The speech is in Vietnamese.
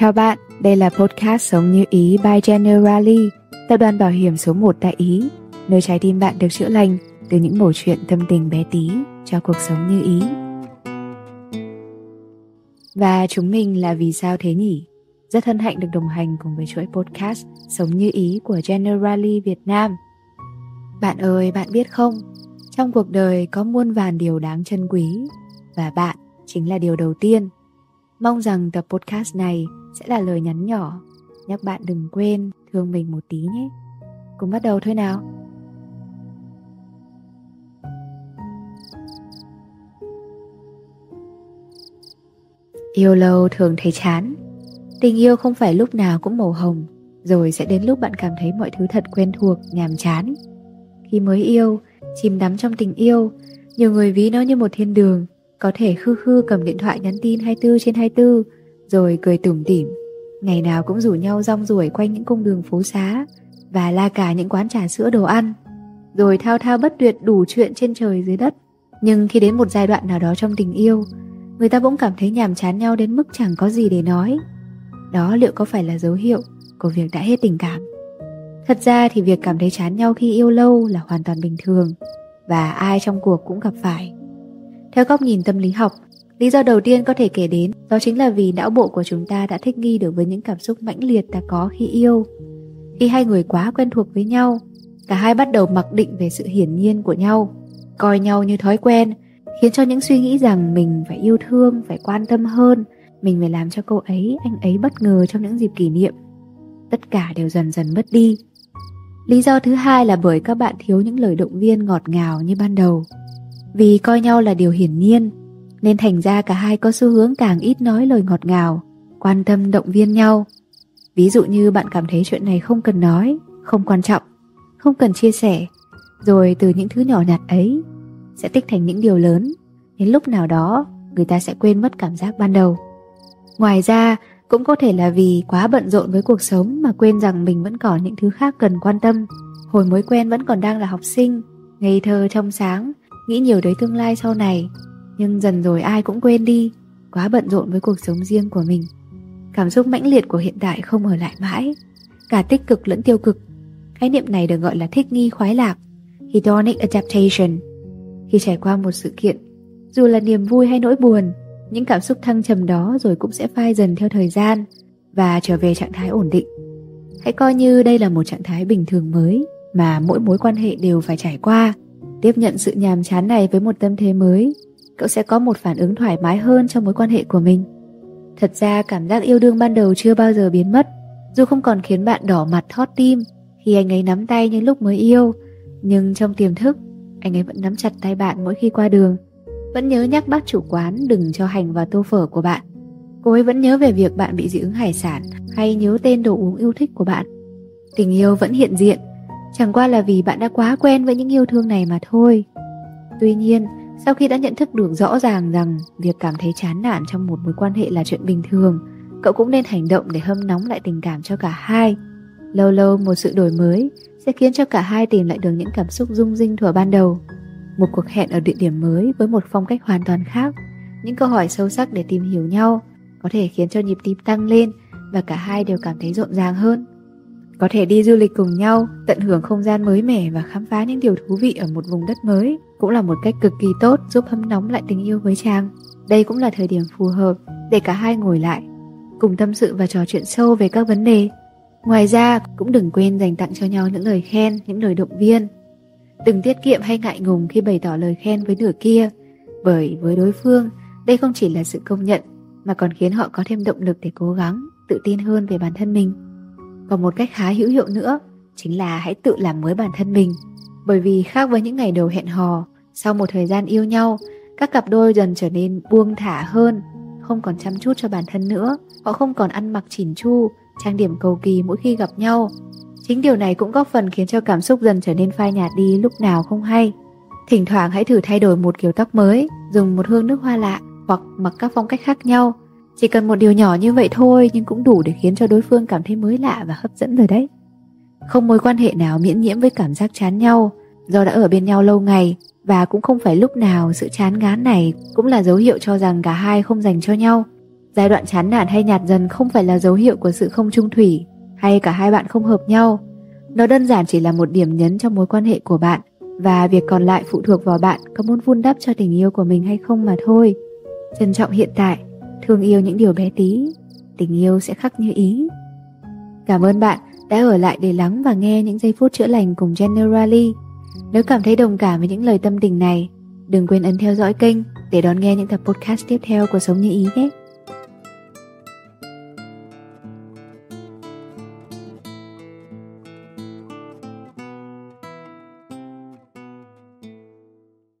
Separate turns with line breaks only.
Chào bạn, đây là podcast Sống Như Ý by Generali, tập đoàn bảo hiểm số 1 tại Ý, nơi trái tim bạn được chữa lành từ những mẩu chuyện tâm tình bé tí cho cuộc sống như ý. Và chúng mình là Vì sao thế nhỉ? Rất hân hạnh được đồng hành cùng với chuỗi podcast Sống Như Ý của Generali Việt Nam. Bạn ơi, bạn biết không? Trong cuộc đời có muôn vàn điều đáng trân quý và bạn chính là điều đầu tiên. Mong rằng tập podcast này sẽ là lời nhắn nhỏ nhắc bạn đừng quên thương mình một tí nhé. Cùng bắt đầu thôi nào. Yêu lâu thường thấy chán Tình yêu không phải lúc nào cũng màu hồng Rồi sẽ đến lúc bạn cảm thấy mọi thứ thật quen thuộc, nhàm chán Khi mới yêu, chìm đắm trong tình yêu Nhiều người ví nó như một thiên đường Có thể khư khư cầm điện thoại nhắn tin 24 trên 24 rồi cười tủm tỉm. Ngày nào cũng rủ nhau rong ruổi quanh những cung đường phố xá Và la cả những quán trà sữa đồ ăn. Rồi thao thao bất tuyệt đủ chuyện trên trời dưới đất. Nhưng khi đến một giai đoạn nào đó trong tình yêu, Người ta bỗng cảm thấy nhàm chán nhau đến mức chẳng có gì để nói. Đó liệu có phải là dấu hiệu của việc đã hết tình cảm? Thật ra thì việc cảm thấy chán nhau khi yêu lâu là hoàn toàn bình thường Và ai trong cuộc cũng gặp phải. Theo góc nhìn tâm lý học Lý do đầu tiên có thể kể đến đó chính là vì não bộ của chúng ta đã thích nghi được với những cảm xúc mãnh liệt ta có khi yêu. Khi hai người quá quen thuộc với nhau, cả hai bắt đầu mặc định về sự hiển nhiên của nhau, coi nhau như thói quen, khiến cho những suy nghĩ rằng mình phải yêu thương, phải quan tâm hơn, mình phải làm cho cô ấy, anh ấy bất ngờ trong những dịp kỷ niệm. Tất cả đều dần dần mất đi. Lý do thứ hai là bởi các bạn thiếu những lời động viên ngọt ngào như ban đầu. Vì coi nhau là điều hiển nhiên, nên thành ra cả hai có xu hướng càng ít nói lời ngọt ngào, quan tâm động viên nhau. Ví dụ như bạn cảm thấy chuyện này không cần nói, không quan trọng, không cần chia sẻ, rồi từ những thứ nhỏ nhặt ấy sẽ tích thành những điều lớn, đến lúc nào đó người ta sẽ quên mất cảm giác ban đầu. Ngoài ra, cũng có thể là vì quá bận rộn với cuộc sống mà quên rằng mình vẫn còn những thứ khác cần quan tâm. Hồi mới quen vẫn còn đang là học sinh, ngây thơ trong sáng, nghĩ nhiều tới tương lai sau này nhưng dần rồi ai cũng quên đi, quá bận rộn với cuộc sống riêng của mình. Cảm xúc mãnh liệt của hiện đại không ở lại mãi, cả tích cực lẫn tiêu cực. Khái niệm này được gọi là thích nghi khoái lạc, hedonic adaptation. Khi trải qua một sự kiện, dù là niềm vui hay nỗi buồn, những cảm xúc thăng trầm đó rồi cũng sẽ phai dần theo thời gian và trở về trạng thái ổn định. Hãy coi như đây là một trạng thái bình thường mới mà mỗi mối quan hệ đều phải trải qua, tiếp nhận sự nhàm chán này với một tâm thế mới cậu sẽ có một phản ứng thoải mái hơn trong mối quan hệ của mình. Thật ra cảm giác yêu đương ban đầu chưa bao giờ biến mất, dù không còn khiến bạn đỏ mặt thót tim khi anh ấy nắm tay như lúc mới yêu, nhưng trong tiềm thức, anh ấy vẫn nắm chặt tay bạn mỗi khi qua đường, vẫn nhớ nhắc bác chủ quán đừng cho hành vào tô phở của bạn. Cô ấy vẫn nhớ về việc bạn bị dị ứng hải sản hay nhớ tên đồ uống yêu thích của bạn. Tình yêu vẫn hiện diện, chẳng qua là vì bạn đã quá quen với những yêu thương này mà thôi. Tuy nhiên, sau khi đã nhận thức được rõ ràng rằng việc cảm thấy chán nản trong một mối quan hệ là chuyện bình thường, cậu cũng nên hành động để hâm nóng lại tình cảm cho cả hai. Lâu lâu một sự đổi mới sẽ khiến cho cả hai tìm lại được những cảm xúc rung rinh thuở ban đầu. Một cuộc hẹn ở địa điểm mới với một phong cách hoàn toàn khác, những câu hỏi sâu sắc để tìm hiểu nhau có thể khiến cho nhịp tim tăng lên và cả hai đều cảm thấy rộn ràng hơn. Có thể đi du lịch cùng nhau, tận hưởng không gian mới mẻ và khám phá những điều thú vị ở một vùng đất mới cũng là một cách cực kỳ tốt giúp hâm nóng lại tình yêu với chàng. Đây cũng là thời điểm phù hợp để cả hai ngồi lại, cùng tâm sự và trò chuyện sâu về các vấn đề. Ngoài ra, cũng đừng quên dành tặng cho nhau những lời khen, những lời động viên. Đừng tiết kiệm hay ngại ngùng khi bày tỏ lời khen với nửa kia, bởi với đối phương, đây không chỉ là sự công nhận mà còn khiến họ có thêm động lực để cố gắng, tự tin hơn về bản thân mình. Còn một cách khá hữu hiệu nữa chính là hãy tự làm mới bản thân mình. Bởi vì khác với những ngày đầu hẹn hò, sau một thời gian yêu nhau, các cặp đôi dần trở nên buông thả hơn, không còn chăm chút cho bản thân nữa. Họ không còn ăn mặc chỉn chu, trang điểm cầu kỳ mỗi khi gặp nhau. Chính điều này cũng góp phần khiến cho cảm xúc dần trở nên phai nhạt đi lúc nào không hay. Thỉnh thoảng hãy thử thay đổi một kiểu tóc mới, dùng một hương nước hoa lạ hoặc mặc các phong cách khác nhau. Chỉ cần một điều nhỏ như vậy thôi nhưng cũng đủ để khiến cho đối phương cảm thấy mới lạ và hấp dẫn rồi đấy. Không mối quan hệ nào miễn nhiễm với cảm giác chán nhau do đã ở bên nhau lâu ngày và cũng không phải lúc nào sự chán ngán này cũng là dấu hiệu cho rằng cả hai không dành cho nhau. Giai đoạn chán nản hay nhạt dần không phải là dấu hiệu của sự không trung thủy hay cả hai bạn không hợp nhau. Nó đơn giản chỉ là một điểm nhấn trong mối quan hệ của bạn và việc còn lại phụ thuộc vào bạn có muốn vun đắp cho tình yêu của mình hay không mà thôi. Trân trọng hiện tại, thương yêu những điều bé tí, tình yêu sẽ khắc như ý. Cảm ơn bạn đã ở lại để lắng và nghe những giây phút chữa lành cùng Generally. Nếu cảm thấy đồng cảm với những lời tâm tình này, đừng quên ấn theo dõi kênh để đón nghe những tập podcast tiếp theo của Sống Như Ý nhé.